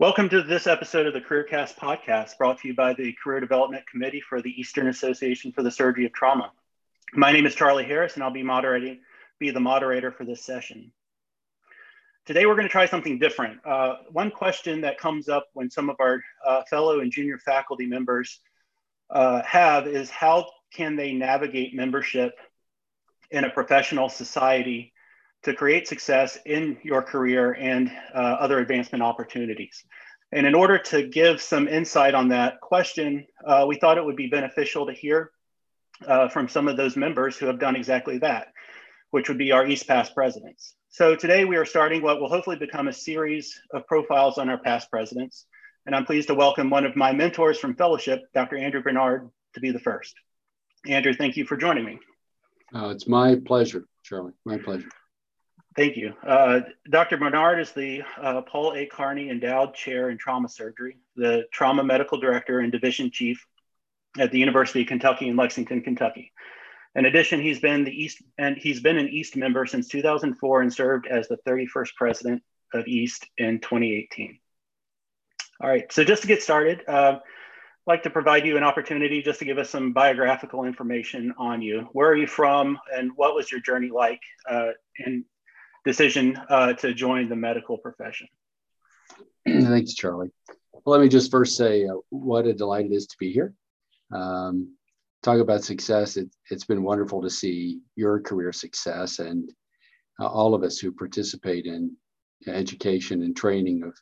Welcome to this episode of the CareerCast podcast brought to you by the Career Development Committee for the Eastern Association for the Surgery of Trauma. My name is Charlie Harris and I'll be moderating, be the moderator for this session. Today we're going to try something different. Uh, one question that comes up when some of our uh, fellow and junior faculty members uh, have is how can they navigate membership in a professional society to create success in your career and uh, other advancement opportunities. And in order to give some insight on that question, uh, we thought it would be beneficial to hear uh, from some of those members who have done exactly that, which would be our East Past presidents. So today we are starting what will hopefully become a series of profiles on our past presidents. And I'm pleased to welcome one of my mentors from fellowship, Dr. Andrew Bernard, to be the first. Andrew, thank you for joining me. Uh, it's my pleasure, Charlie. My pleasure. Thank you. Uh, Dr. Bernard is the uh, Paul A. Kearney Endowed Chair in Trauma Surgery, the Trauma Medical Director and Division Chief at the University of Kentucky in Lexington, Kentucky. In addition, he's been the East and he's been an East member since 2004 and served as the 31st president of East in 2018. All right, so just to get started, uh, I'd like to provide you an opportunity just to give us some biographical information on you. Where are you from, and what was your journey like uh, in decision uh, to join the medical profession? Thanks, Charlie. Well, let me just first say uh, what a delight it is to be here. Um, talk about success. It, has been wonderful to see your career success and uh, all of us who participate in education and training of,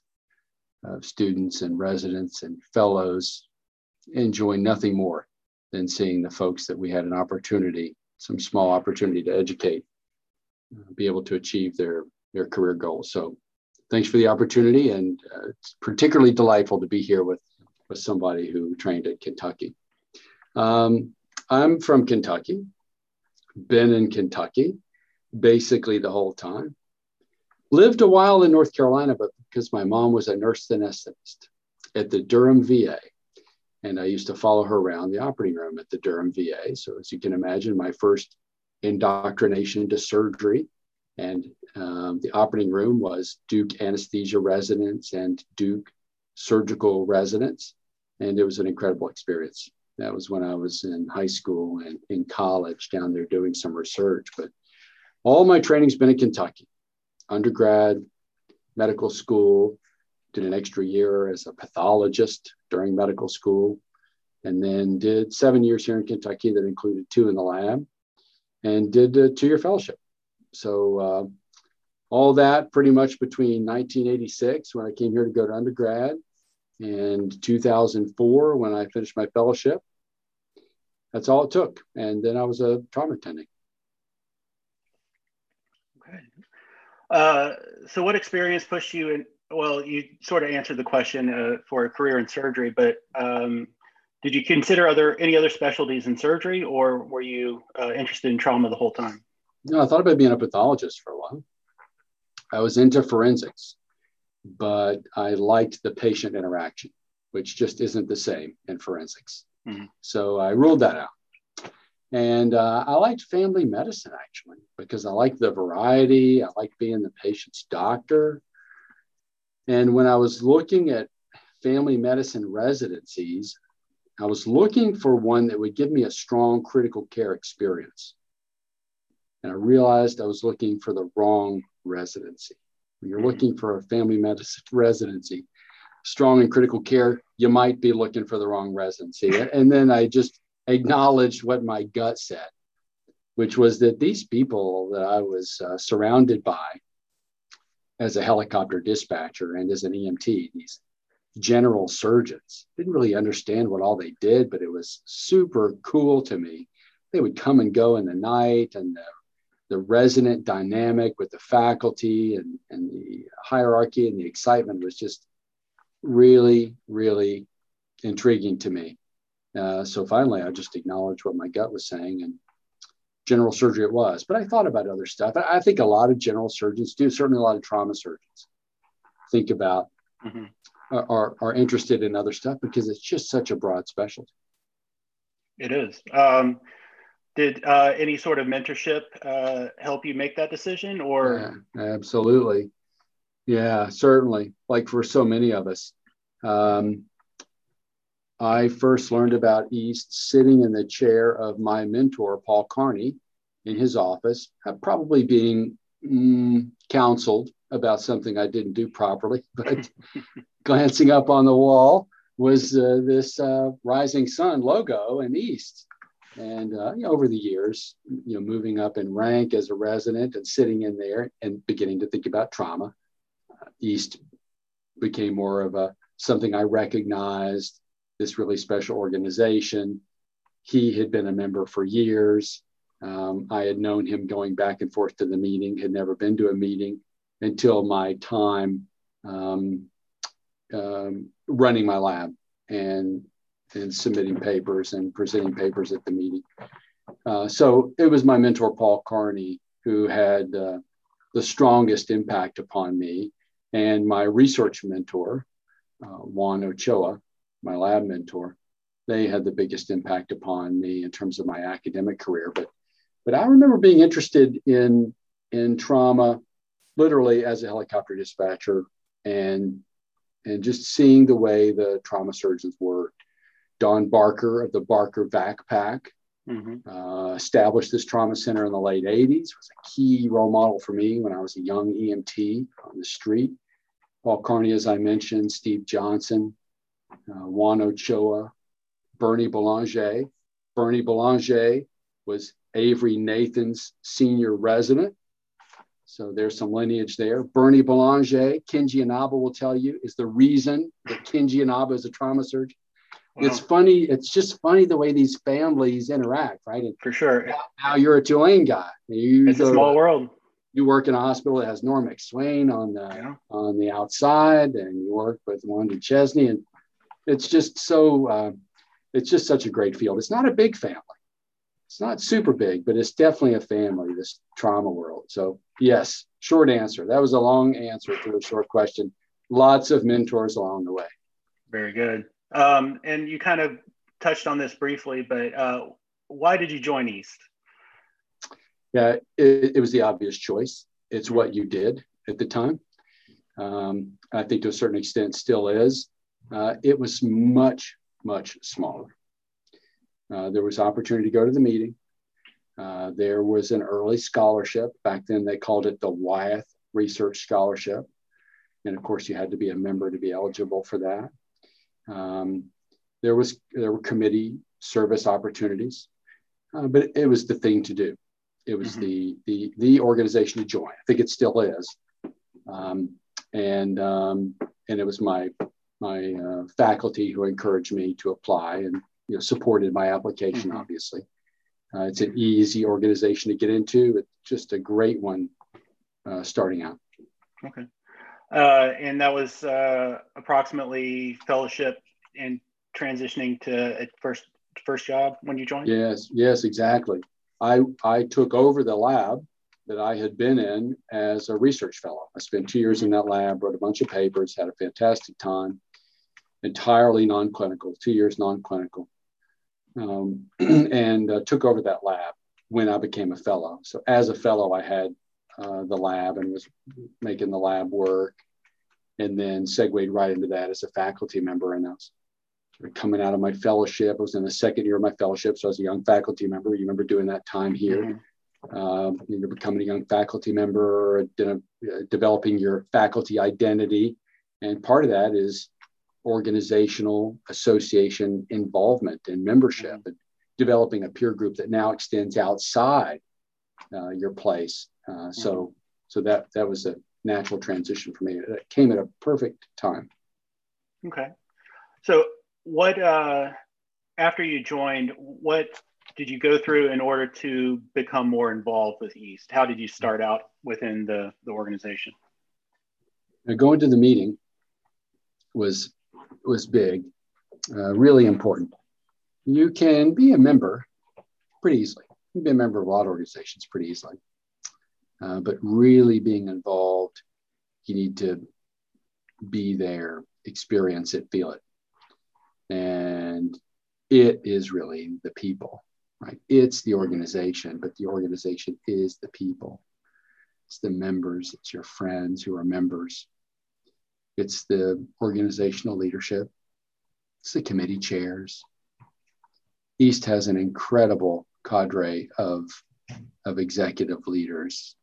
of students and residents and fellows enjoy nothing more than seeing the folks that we had an opportunity, some small opportunity to educate be able to achieve their their career goals. So thanks for the opportunity, and uh, it's particularly delightful to be here with with somebody who trained at Kentucky. Um, I'm from Kentucky, been in Kentucky basically the whole time. Lived a while in North Carolina, but because my mom was a nurse anesthetist at the Durham VA, and I used to follow her around the operating room at the Durham VA. So as you can imagine, my first indoctrination into surgery. And um, the operating room was Duke anesthesia residents and Duke surgical residents. And it was an incredible experience. That was when I was in high school and in college down there doing some research. But all my training's been in Kentucky, undergrad, medical school, did an extra year as a pathologist during medical school, and then did seven years here in Kentucky that included two in the lab and did a two year fellowship. So, uh, all that pretty much between 1986 when I came here to go to undergrad and 2004 when I finished my fellowship. That's all it took. And then I was a trauma attending. Okay. Uh, so, what experience pushed you in? Well, you sort of answered the question uh, for a career in surgery, but um, did you consider other any other specialties in surgery, or were you uh, interested in trauma the whole time? No, I thought about being a pathologist for a while. I was into forensics, but I liked the patient interaction, which just isn't the same in forensics. Mm-hmm. So I ruled that out. And uh, I liked family medicine actually because I liked the variety. I liked being the patient's doctor. And when I was looking at family medicine residencies, I was looking for one that would give me a strong critical care experience. And I realized I was looking for the wrong residency. When you're mm-hmm. looking for a family medicine residency, strong in critical care, you might be looking for the wrong residency. And then I just acknowledged what my gut said, which was that these people that I was uh, surrounded by as a helicopter dispatcher and as an EMT, these general surgeons. Didn't really understand what all they did, but it was super cool to me. They would come and go in the night and the, the resident dynamic with the faculty and, and the hierarchy and the excitement was just really, really intriguing to me. Uh, so finally, I just acknowledged what my gut was saying and general surgery it was. But I thought about other stuff. I, I think a lot of general surgeons do, certainly a lot of trauma surgeons think about mm-hmm are, are interested in other stuff because it's just such a broad specialty. It is. Um, did uh, any sort of mentorship uh, help you make that decision or? Yeah, absolutely. Yeah, certainly. Like for so many of us. Um, I first learned about East sitting in the chair of my mentor, Paul Kearney, in his office, uh, probably being mm, counseled about something I didn't do properly, but glancing up on the wall was uh, this uh, rising sun logo in East. And uh, you know, over the years, you know, moving up in rank as a resident and sitting in there and beginning to think about trauma, uh, East became more of a something I recognized. This really special organization. He had been a member for years. Um, I had known him going back and forth to the meeting, had never been to a meeting until my time um, um, running my lab and and submitting papers and presenting papers at the meeting. Uh, so it was my mentor Paul Kearney who had uh, the strongest impact upon me, and my research mentor uh, Juan Ochoa, my lab mentor. They had the biggest impact upon me in terms of my academic career. But but I remember being interested in in trauma literally as a helicopter dispatcher and and just seeing the way the trauma surgeons worked. Don Barker of the Barker VAC Pack mm-hmm. uh, established this trauma center in the late 80s, was a key role model for me when I was a young EMT on the street. Paul Kearney, as I mentioned, Steve Johnson, uh, Juan Ochoa, Bernie Boulanger. Bernie Boulanger was Avery Nathens' senior resident so there's some lineage there. Bernie Boulanger, Kenji Inaba will tell you, is the reason that Kenji Inaba is a trauma surgeon. Wow. It's funny. It's just funny the way these families interact, right? And For sure. Now you're a Tulane guy. You it's a small world. You work in a hospital that has Norm McSwain on the yeah. on the outside, and you work with Juan Duchesne, and it's just so. Uh, it's just such a great field. It's not a big family it's not super big, but it's definitely a family, this trauma world. So, yes, short answer. That was a long answer to a short question. Lots of mentors along the way. Very good. Um, and you kind of touched on this briefly, but uh, why did you join East? Yeah, it, it, was the obvious choice. It's what you did at the time. Um, I think to a certain extent still is. Uh, it was much, much smaller. Uh, there was opportunity to go to the meeting. Uh, there was an early scholarship. Back then, they called it the Wyeth Research Scholarship. And of course, you had to be a member to be eligible for that. Um, there was there were committee service opportunities, uh, but it was the thing to do. It was mm-hmm. the the the organization to join. I think it still is, um, and um, and it was my my uh, faculty who encouraged me to apply, and you know, supported my application, mm-hmm. obviously. Uh, it's an easy organization to get into. It's just a great one uh, starting out. Okay. Uh, and that was uh, approximately fellowship and transitioning to a first first job when you joined. Yes, yes, exactly. I I took over the lab that I had been in as a research fellow. I spent two years in that lab, wrote a bunch of papers, had a fantastic time. Entirely non-clinical, two years non-clinical um, and uh, took over that lab when I became a fellow. So as a fellow, I had uh, the lab and was making the lab work, and then segued right into that as a faculty member. And I was sort of coming out of my fellowship. I was in the second year of my fellowship, so I was a young faculty member. You remember doing that time here. Mm-hmm. Uh, you're becoming a young faculty member, uh, developing your faculty identity, and part of that is organizational association involvement and membership mm-hmm. and developing a peer group that now extends outside uh, your place. Uh, so, mm-hmm. so that that was a natural transition for me. It came at a perfect time. Okay. So, what uh, after you joined, what did you go through in order to become more involved with East? How did you start out within the the organization? Now, going to the meeting was was big, uh, really important. You can be a member pretty easily. You can be a member of a lot of organizations pretty easily. Uh, but really being involved, you need to be there, experience it, feel it. And it is really the people, right? It's the organization, but the organization is the people. It's the members, it's your friends who are members. It's the organizational leadership, it's the committee chairs. East has an incredible cadre of, of executive leaders.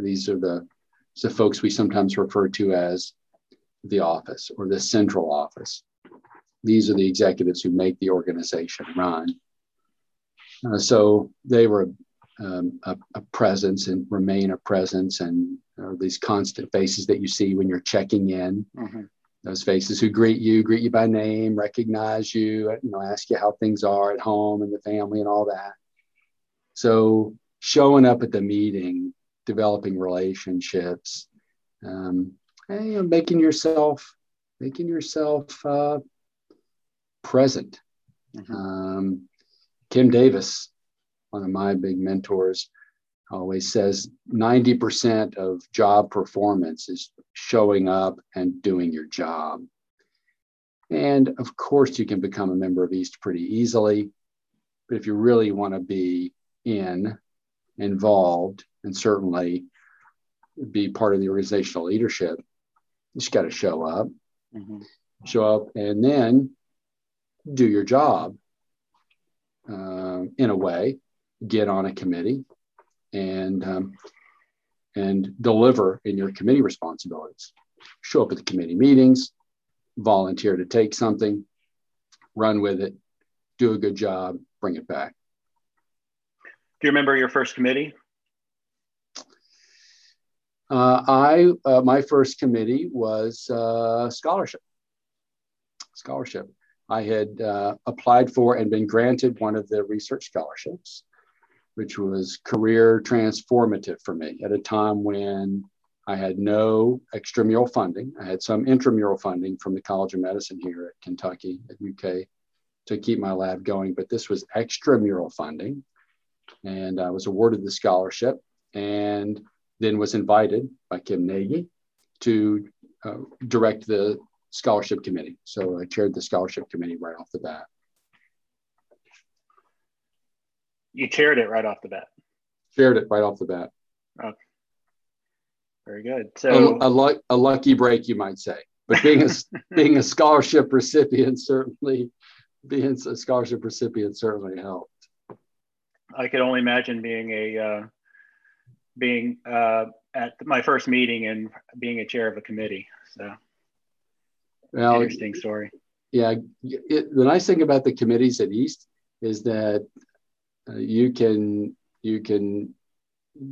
These are the, the folks we sometimes refer to as the office or the central office. These are the executives who make the organization run. Uh, so they were um, a, a, presence and remain a presence and uh, these constant faces that you see when you're checking in. Mm-hmm. Those faces who greet you, greet you by name, recognize you, you know, ask you how things are at home and the family and all that. So showing up at the meeting, developing relationships, um, and, you know, making yourself, making yourself uh, present. Mm-hmm. Um, Kim Davis, one of my big mentors, always says 90% of job performance is showing up and doing your job. And of course, you can become a member of East pretty easily. But if you really want to be in, involved, and certainly be part of the organizational leadership, you just got to show up, mm-hmm. show up, and then do your job uh, in a way, get on a committee, and um, and deliver in your committee responsibilities. Show up at the committee meetings, volunteer to take something, run with it, do a good job, bring it back. Do you remember your first committee? Uh, I uh, my first committee was uh, scholarship. Scholarship. I had uh, applied for and been granted one of the research scholarships which was career transformative for me at a time when I had no extramural funding. I had some intramural funding from the College of Medicine here at Kentucky, at UK, to keep my lab going, but this was extramural funding. And I was awarded the scholarship and then was invited by Kim Nagy to uh, direct the scholarship committee. So I chaired the scholarship committee right off the bat. You chaired it right off the bat. Chaired it right off the bat. Okay. Very good. So a, a, a lucky break, you might say. But being a being a scholarship recipient certainly, being a scholarship recipient certainly helped. I could only imagine being a uh, being uh, at my first meeting and being a chair of a committee. So, well, interesting story. Yeah, it, the nice thing about the committees at East is that uh, you can you can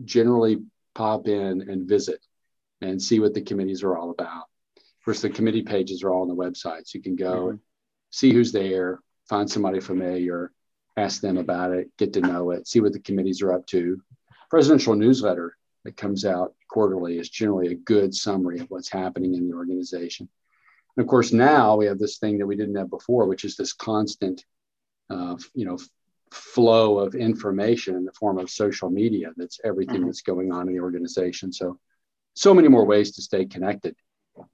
generally pop in and visit and see what the committees are all about. Of course, the committee pages are all on the website, so you can go mm-hmm. see who's there, find somebody familiar, ask them about it, get to know it, see what the committees are up to. Presidential newsletter that comes out quarterly is generally a good summary of what's happening in the organization. And of course, now we have this thing that we didn't have before, which is this constant, uh, you know, flow of information in the form of social media. That's everything mm-hmm. that's going on in the organization. So, so many more ways to stay connected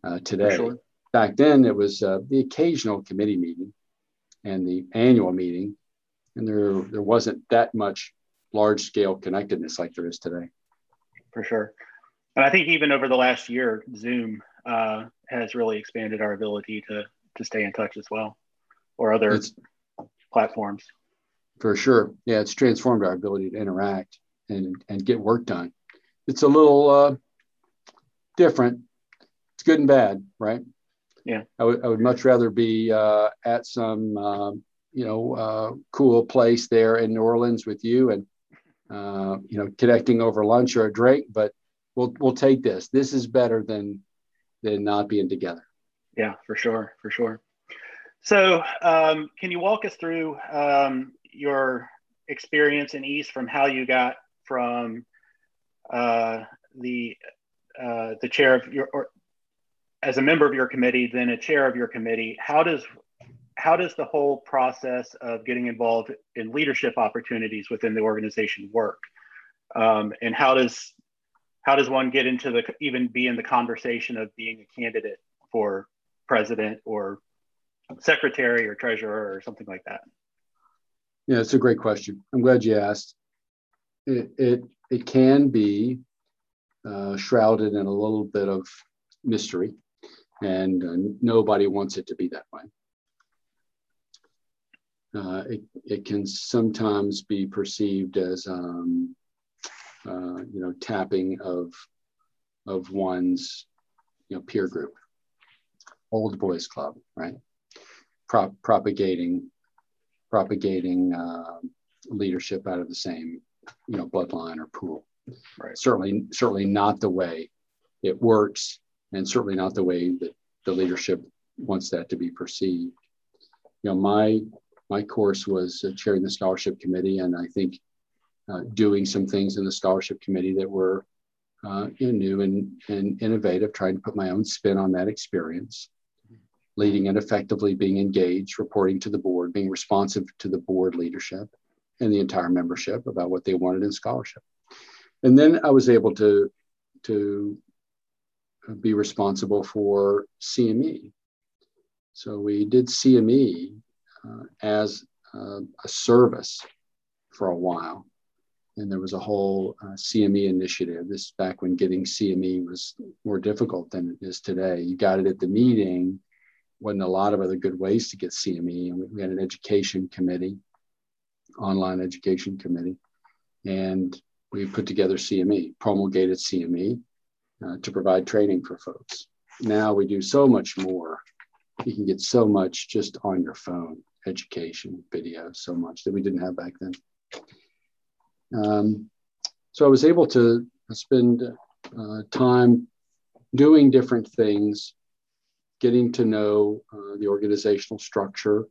uh, today. Sure. Back then, it was uh, the occasional committee meeting and the annual meeting, and there there wasn't that much large scale connectedness like there is today. For sure, and I think even over the last year, Zoom uh, has really expanded our ability to to stay in touch as well, or other it's, platforms for sure. Yeah, it's transformed our ability to interact and and get work done. It's a little uh, different. It's good and bad, right? Yeah. I would I would much rather be uh, at some um, you know uh, cool place there in New Orleans with you and uh, you know connecting over lunch or a drink, but we'll we'll take this. This is better than than not being together. Yeah, for sure, for sure. So, um, can you walk us through um, your experience in East from how you got from uh, the uh, the chair of your or as a member of your committee, then a chair of your committee. How does how does the whole process of getting involved in leadership opportunities within the organization work? Um, and how does how does one get into the even be in the conversation of being a candidate for president or secretary or treasurer or something like that? Yeah, it's a great question. I'm glad you asked. It it, it can be uh, shrouded in a little bit of mystery. and uh, nobody wants it to be that way. Uh, it, it can sometimes be perceived as um, uh, you know tapping of of one's you know peer group old boys club right Prop, propagating propagating uh, leadership out of the same you know bloodline or pool. Right. Certainly certainly not the way it works and certainly not the way that the leadership wants that to be perceived. You know my my course was uh, chairing the scholarship committee and i think uh, doing some things in the scholarship committee that were uh, you know, new and, and innovative, trying to put my own spin on that experience, leading and effectively, being engaged, reporting to the board, being responsive to the board leadership and the entire membership about what they wanted in scholarship. And then I was able to, to be responsible for CME. So we did CME uh, as uh, a service for a while and there was a whole uh, CME initiative. This is back when getting CME was more difficult than it is today. You got it at the meeting. Wasn't a lot of other good ways to get CME. And we had an education committee, online education committee, and we put together CME, promulgated CME uh, to provide training for folks. Now we do so much more. You can get so much just on your phone, education, video, so much that we didn't have back then. Um, so I was able to spend uh, time doing different things, getting to know uh, the organizational structure,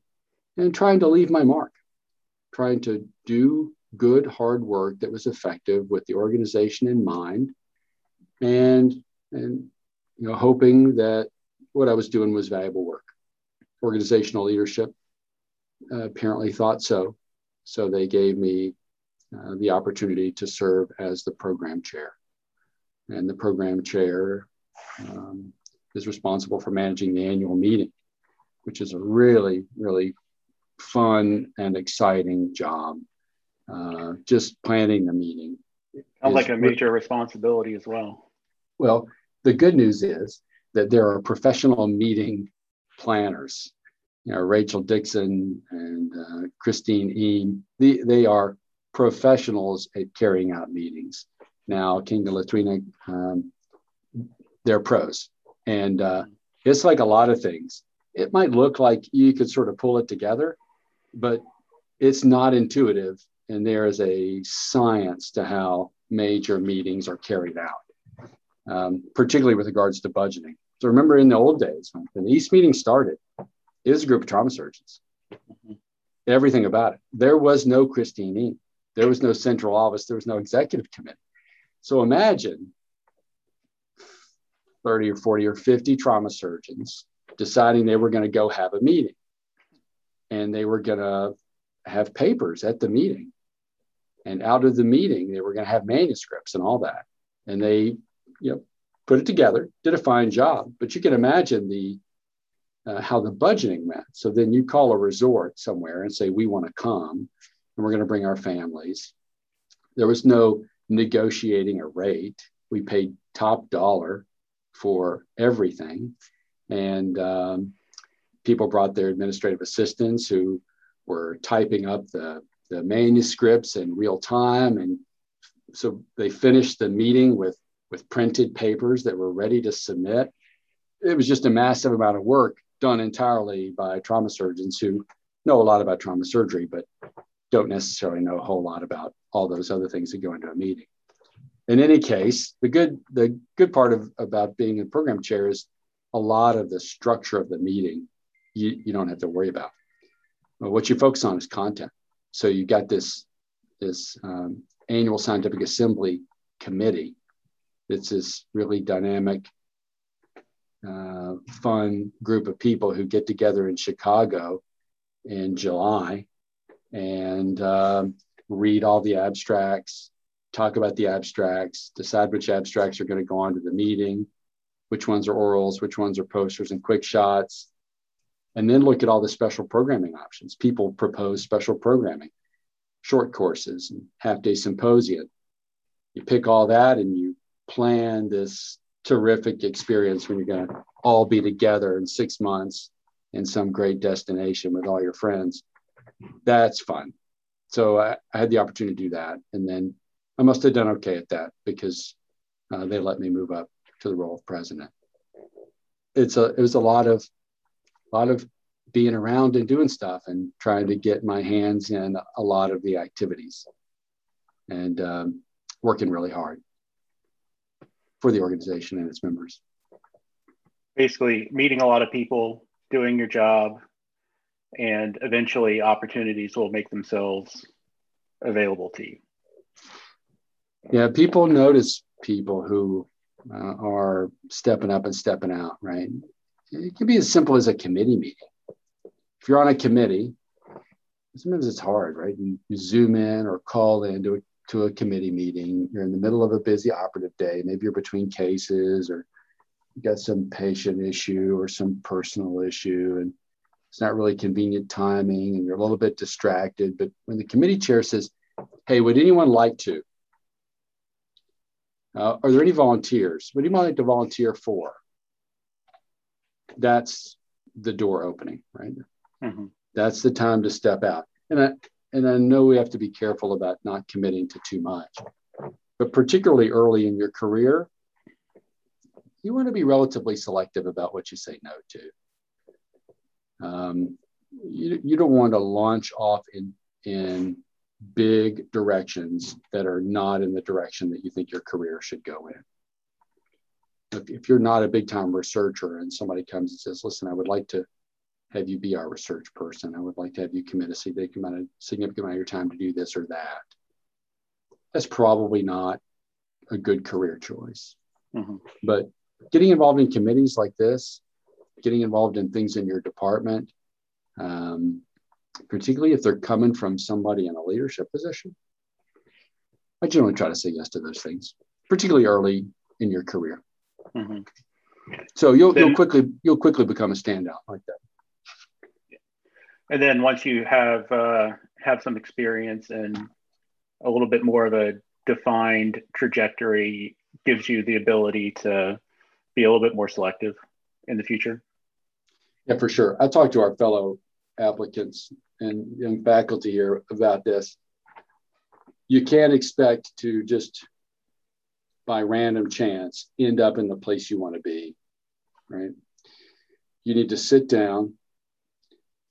and trying to leave my mark, trying to do good, hard work that was effective with the organization in mind, and and you know hoping that what I was doing was valuable work. Organizational leadership uh, apparently thought so, so they gave me uh, the opportunity to serve as the program chair. And the program chair um, is responsible for managing the annual meeting, which is a really, really fun and exciting job. Uh, just planning the meeting. Sounds like a major responsibility as well. Well, the good news is that there are professional meeting planners. You know, Rachel Dixon and uh, Christine Eam, they, they are professionals at carrying out meetings. Now, King de Latrina, um, they're pros. And uh, it's like a lot of things. It might look like you could sort of pull it together, but it's not intuitive. And there is a science to how major meetings are carried out, um, particularly with regards to budgeting. So remember in the old days, when the East meeting started, it was a group of trauma surgeons. Mm-hmm. Everything about it. There was no Christine E. There was no central office, there was no executive committee. So imagine 30 or 40 or 50 trauma surgeons deciding they were going to go have a meeting and they were going to have papers at the meeting. And out of the meeting, they were going to have manuscripts and all that. And they, you know, put it together, did a fine job. But you can imagine the uh, how the budgeting went. So then you call a resort somewhere and say, we want to come and we're going to bring our families. There was no negotiating a rate. We paid top dollar for everything. And um, people brought their administrative assistants who were typing up the, the manuscripts in real time. And so they finished the meeting with, with printed papers that were ready to submit. It was just a massive amount of work done entirely by trauma surgeons who know a lot about trauma surgery, but don't necessarily know a whole lot about all those other things that go into a meeting. In any case, the good the good part of about being a program chair is a lot of the structure of the meeting you, you don't have to worry about. But what you focus on is content. So you got this this um, annual scientific assembly committee. It's this really dynamic, uh, fun group of people who get together in Chicago in July and um, read all the abstracts, talk about the abstracts, decide which abstracts are going to go on to the meeting, which ones are orals, which ones are posters and quick shots, and then look at all the special programming options. People propose special programming, short courses, and half day symposia. You pick all that and you plan this terrific experience when you're going to all be together in six months in some great destination with all your friends. That's fun. So I, I had the opportunity to do that. And then I must have done okay at that because uh, they let me move up to the role of president. It's a, it was a lot of, a lot of being around and doing stuff and trying to get my hands in a lot of the activities and um, working really hard for the organization and its members. Basically, meeting a lot of people, doing your job, and eventually opportunities will make themselves available to you. Yeah, people notice people who uh, are stepping up and stepping out, right? It can be as simple as a committee meeting. If you're on a committee, sometimes it's hard, right? You, you zoom in or call in to a to a committee meeting, you're in the middle of a busy operative day, maybe you're between cases or you got some patient issue or some personal issue and it's not really convenient timing and you're a little bit distracted. But when the committee chair says, Hey, would anyone like to? Uh, are there any volunteers? What do you like to volunteer for? That's the door opening, right? Mm-hmm. That's the time to step out. And I, and I know we have to be careful about not committing to too much. But particularly early in your career, you want to be relatively selective about what you say no to. Um, you, you don't want to launch off in, in big directions that are not in the direction that you think your career should go in. If, if you're not a big time researcher and somebody comes and says, listen, I would like to have you be our research person. I would like to have you commit a significant amount of, significant amount of your time to do this or that. That's probably not a good career choice. Mm-hmm. But getting involved in committees like this, getting involved in things in your department, um, particularly if they're coming from somebody in a leadership position, I generally try to say yes to those things, particularly early in your career. Mm-hmm. So you'll, you'll quickly you'll quickly become a standout like that and then once you have uh, have some experience and a little bit more of a defined trajectory gives you the ability to be a little bit more selective in the future yeah for sure i talked to our fellow applicants and young faculty here about this you can't expect to just by random chance end up in the place you want to be right you need to sit down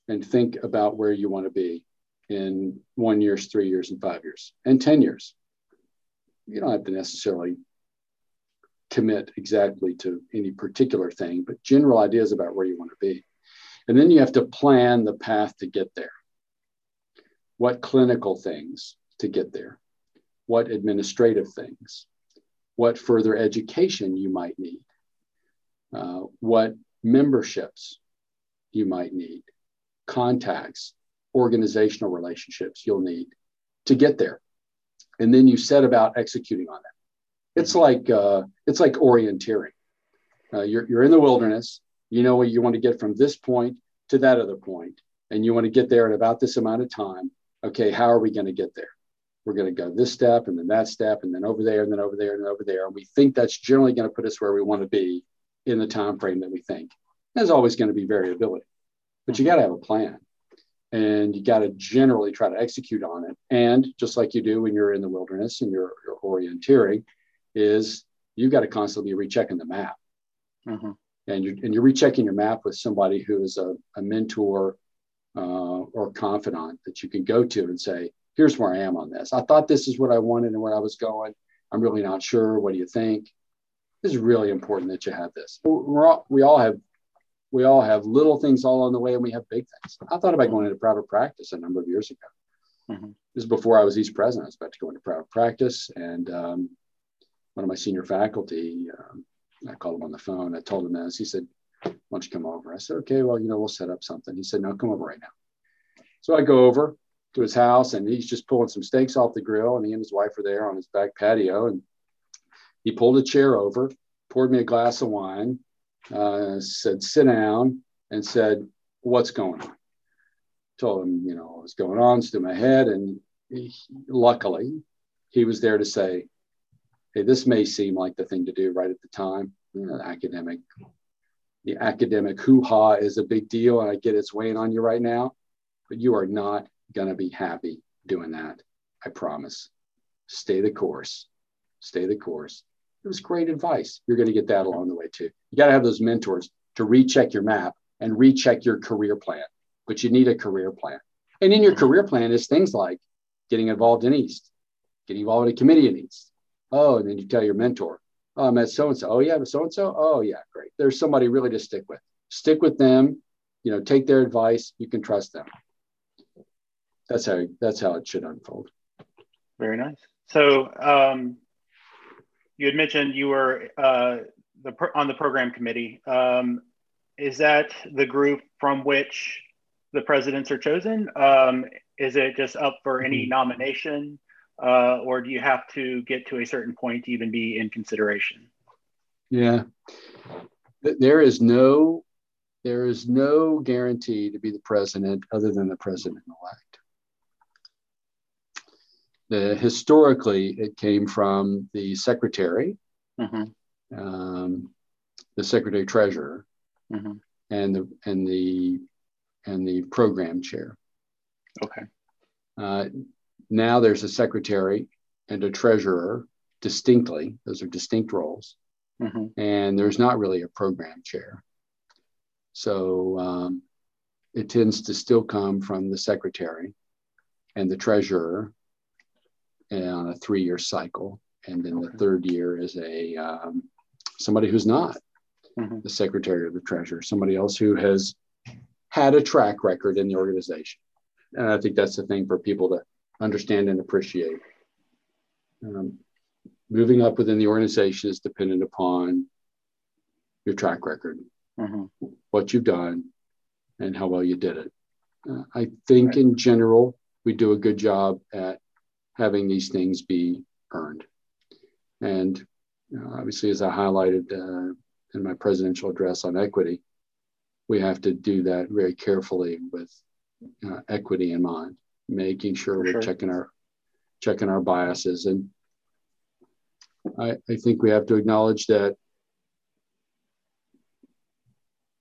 and think about where you want to be in one years, three years, and five years, and 10 years. You don't have to necessarily commit exactly to any particular thing, but general ideas about where you want to be. And then you have to plan the path to get there. What clinical things to get there? What administrative things? What further education you might need? Uh, what memberships you might need? contacts, organizational relationships you'll need to get there. And then you set about executing on that. It's like uh, it's like orienteering. Uh, you're, you're in the wilderness. You know what you want to get from this point to that other point, and you want to get there in about this amount of time. Okay, how are we going to get there? We're going to go this step and then that step and then over there and then over there and over there. And we think that's generally going to put us where we want to be in the time frame that we think. There's always going to be variability but you got to have a plan and you got to generally try to execute on it. And just like you do when you're in the wilderness and you're, you're orienteering, is you've got to constantly be rechecking the map. Mm-hmm. And you're, and you're rechecking your map with somebody who is a, a mentor uh, or confidant that you can go to and say, here's where I am on this. I thought this is what I wanted and where I was going. I'm really not sure. What do you think? It's really important that you have this. We're all, we all have we all have little things all on the way and we have big things. I thought about going into private practice a number of years ago. Mm-hmm. This is before I was East president. I was about to go into private practice. And um, one of my senior faculty, um, I called him on the phone. I told him this. He said, Why don't you come over? I said, Okay, well, you know, we'll set up something. He said, No, come over right now. So I go over to his house and he's just pulling some steaks off the grill. And he and his wife are there on his back patio. And he pulled a chair over, poured me a glass of wine, uh, said, sit down, and said, what's going on? Told him, you know, what's going on, stood my head. And he, luckily, he was there to say, hey, this may seem like the thing to do right at the time. You know, academic, the academic hoo ha is a big deal, and I get it's weighing on you right now, but you are not to be happy doing that. I promise. Stay the course. Stay the course. It was great advice. You're to get that along the way too. You got to have those mentors to recheck your map and recheck your career plan, but you need a career plan. And in your career plan is things like getting involved in East, getting involved in a committee in East. Oh, and then you tell your mentor, oh, I met so and so. Oh, yeah, so and so. Oh, yeah, great. There's somebody really to stick with. Stick with them. You know, take their advice. You can trust them. That's how that's how it should unfold. Very nice. So um, you had mentioned you were uh, the on the program committee. Um, is that the group from which the presidents are chosen? Um, is it just up for any mm-hmm. nomination, uh, or do you have to get to a certain point to even be in consideration? Yeah, there is no there is no guarantee to be the president other than the president elect. The, historically, it came from the secretary, mm-hmm. um, the secretary treasurer, mm-hmm. and the and the and the program chair. Okay. Uh, now there's a secretary and a treasurer distinctly. Those are distinct roles. Mm-hmm. And there's not really a program chair. So um, it tends to still come from the secretary and the treasurer on a three year cycle. And then okay. the third year is a um, somebody who's not mm-hmm. the secretary or the treasurer, somebody else who has had a track record in the organization. And I think that's the thing for people to understand and appreciate. Um, moving up within the organization is dependent upon your track record, mm-hmm. what you've done, and how well you did it. Uh, I think right. in general, we do a good job at having these things be earned. And you know, obviously, as I highlighted uh, in my presidential address on equity, we have to do that very carefully with uh, equity in mind, making sure we're sure. checking our checking our biases. And I, I think we have to acknowledge that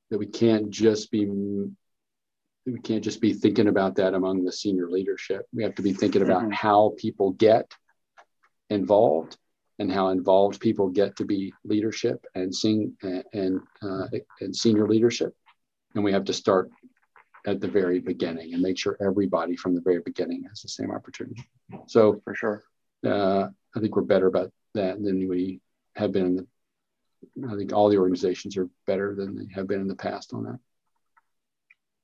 that we can't just be we can't just be thinking about that among the senior leadership. We have to be thinking about mm-hmm. how people get involved and how involved people get to be leadership and sing and uh, and senior leadership and we have to start at the very beginning and make sure everybody from the very beginning has the same opportunity. So for sure, uh, I think we're better about that than we have been in the. I think all the organizations are better than they have been in the past on that.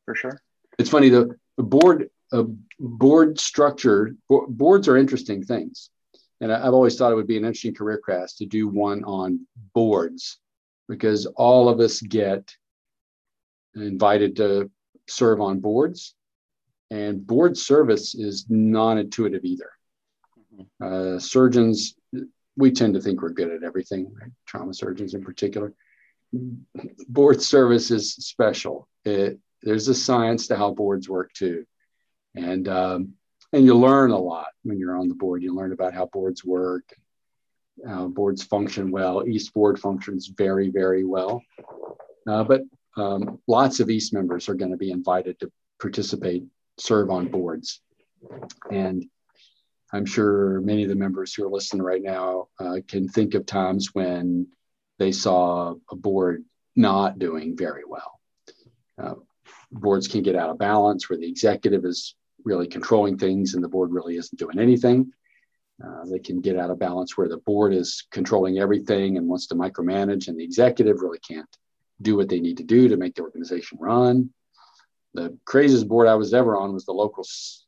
For sure, it's funny the, the board uh, board structure bo- boards are interesting things, and I, I've always thought it would be an interesting career class to do one on boards because all of us get invited to serve on boards. And board service is non intuitive either. Mm-hmm. Uh, surgeons, we tend to think we're good at everything, right? trauma surgeons in particular. Board service is special. It, there's a science to how boards work too. And, um, and you learn a lot when you're on the board. You learn about how boards work, how boards function well. East board functions very, very well. Uh, but um, lots of East members are going to be invited to participate, serve on boards. And I'm sure many of the members who are listening right now uh, can think of times when they saw a board not doing very well. Uh, boards can get out of balance where the executive is really controlling things and the board really isn't doing anything. Uh, they can get out of balance where the board is controlling everything and wants to micromanage, and the executive really can't do what they need to do to make the organization run. The craziest board I was ever on was the local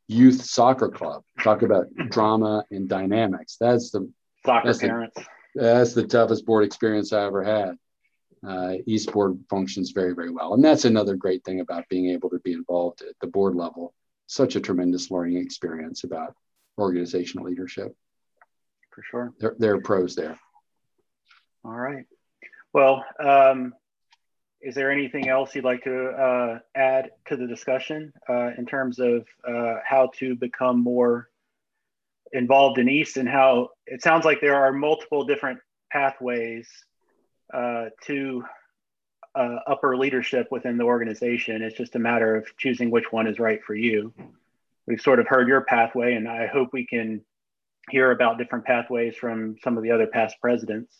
youth soccer club. Talk about drama and dynamics. That's the soccer that's parents. The, that's the toughest board experience I ever had. Uh, East board functions very, very well, and that's another great thing about being able to be involved at the board level. Such a tremendous learning experience about organizational leadership. For sure, there, there are pros there. All right. Well, um, is there anything else you'd like to uh, add to the discussion uh, in terms of uh, how to become more involved in East and how it sounds like there are multiple different pathways uh, to uh, upper leadership within the organization. It's just a matter of choosing which one is right for you. We've sort of heard your pathway, and I hope we can hear about different pathways from some of the other past presidents.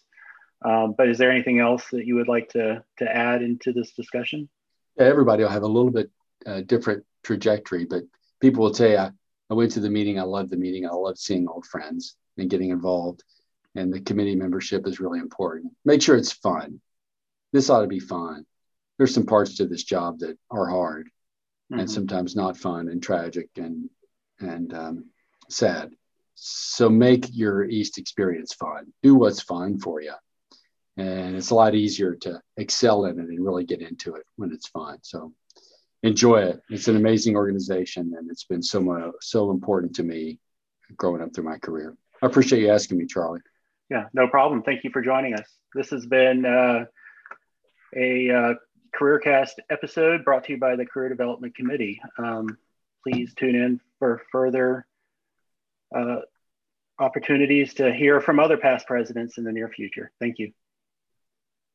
Um, but is there anything else that you would like to to add into this discussion? Everybody will have a little bit uh, different trajectory, but people will say, I, I went to the meeting, I loved the meeting, I loved seeing old friends and getting involved. And the committee membership is really important. Make sure it's fun. This ought to be fun. There's some parts to this job that are hard mm-hmm. and sometimes not fun and tragic and and um, sad. So make your EAST experience fun. Do what's fun for you and it's a lot easier to excel in it and really get into it when it's fun. So enjoy it. It's an amazing organization, and it's been so much, so important to me growing up through my career. I appreciate you asking me, Charlie. Yeah, no problem. Thank you for joining us. This has been uh, a uh, CareerCast episode brought to you by the Career Development Committee. Um, please tune in for further uh, opportunities to hear from other past presidents in the near future. Thank you.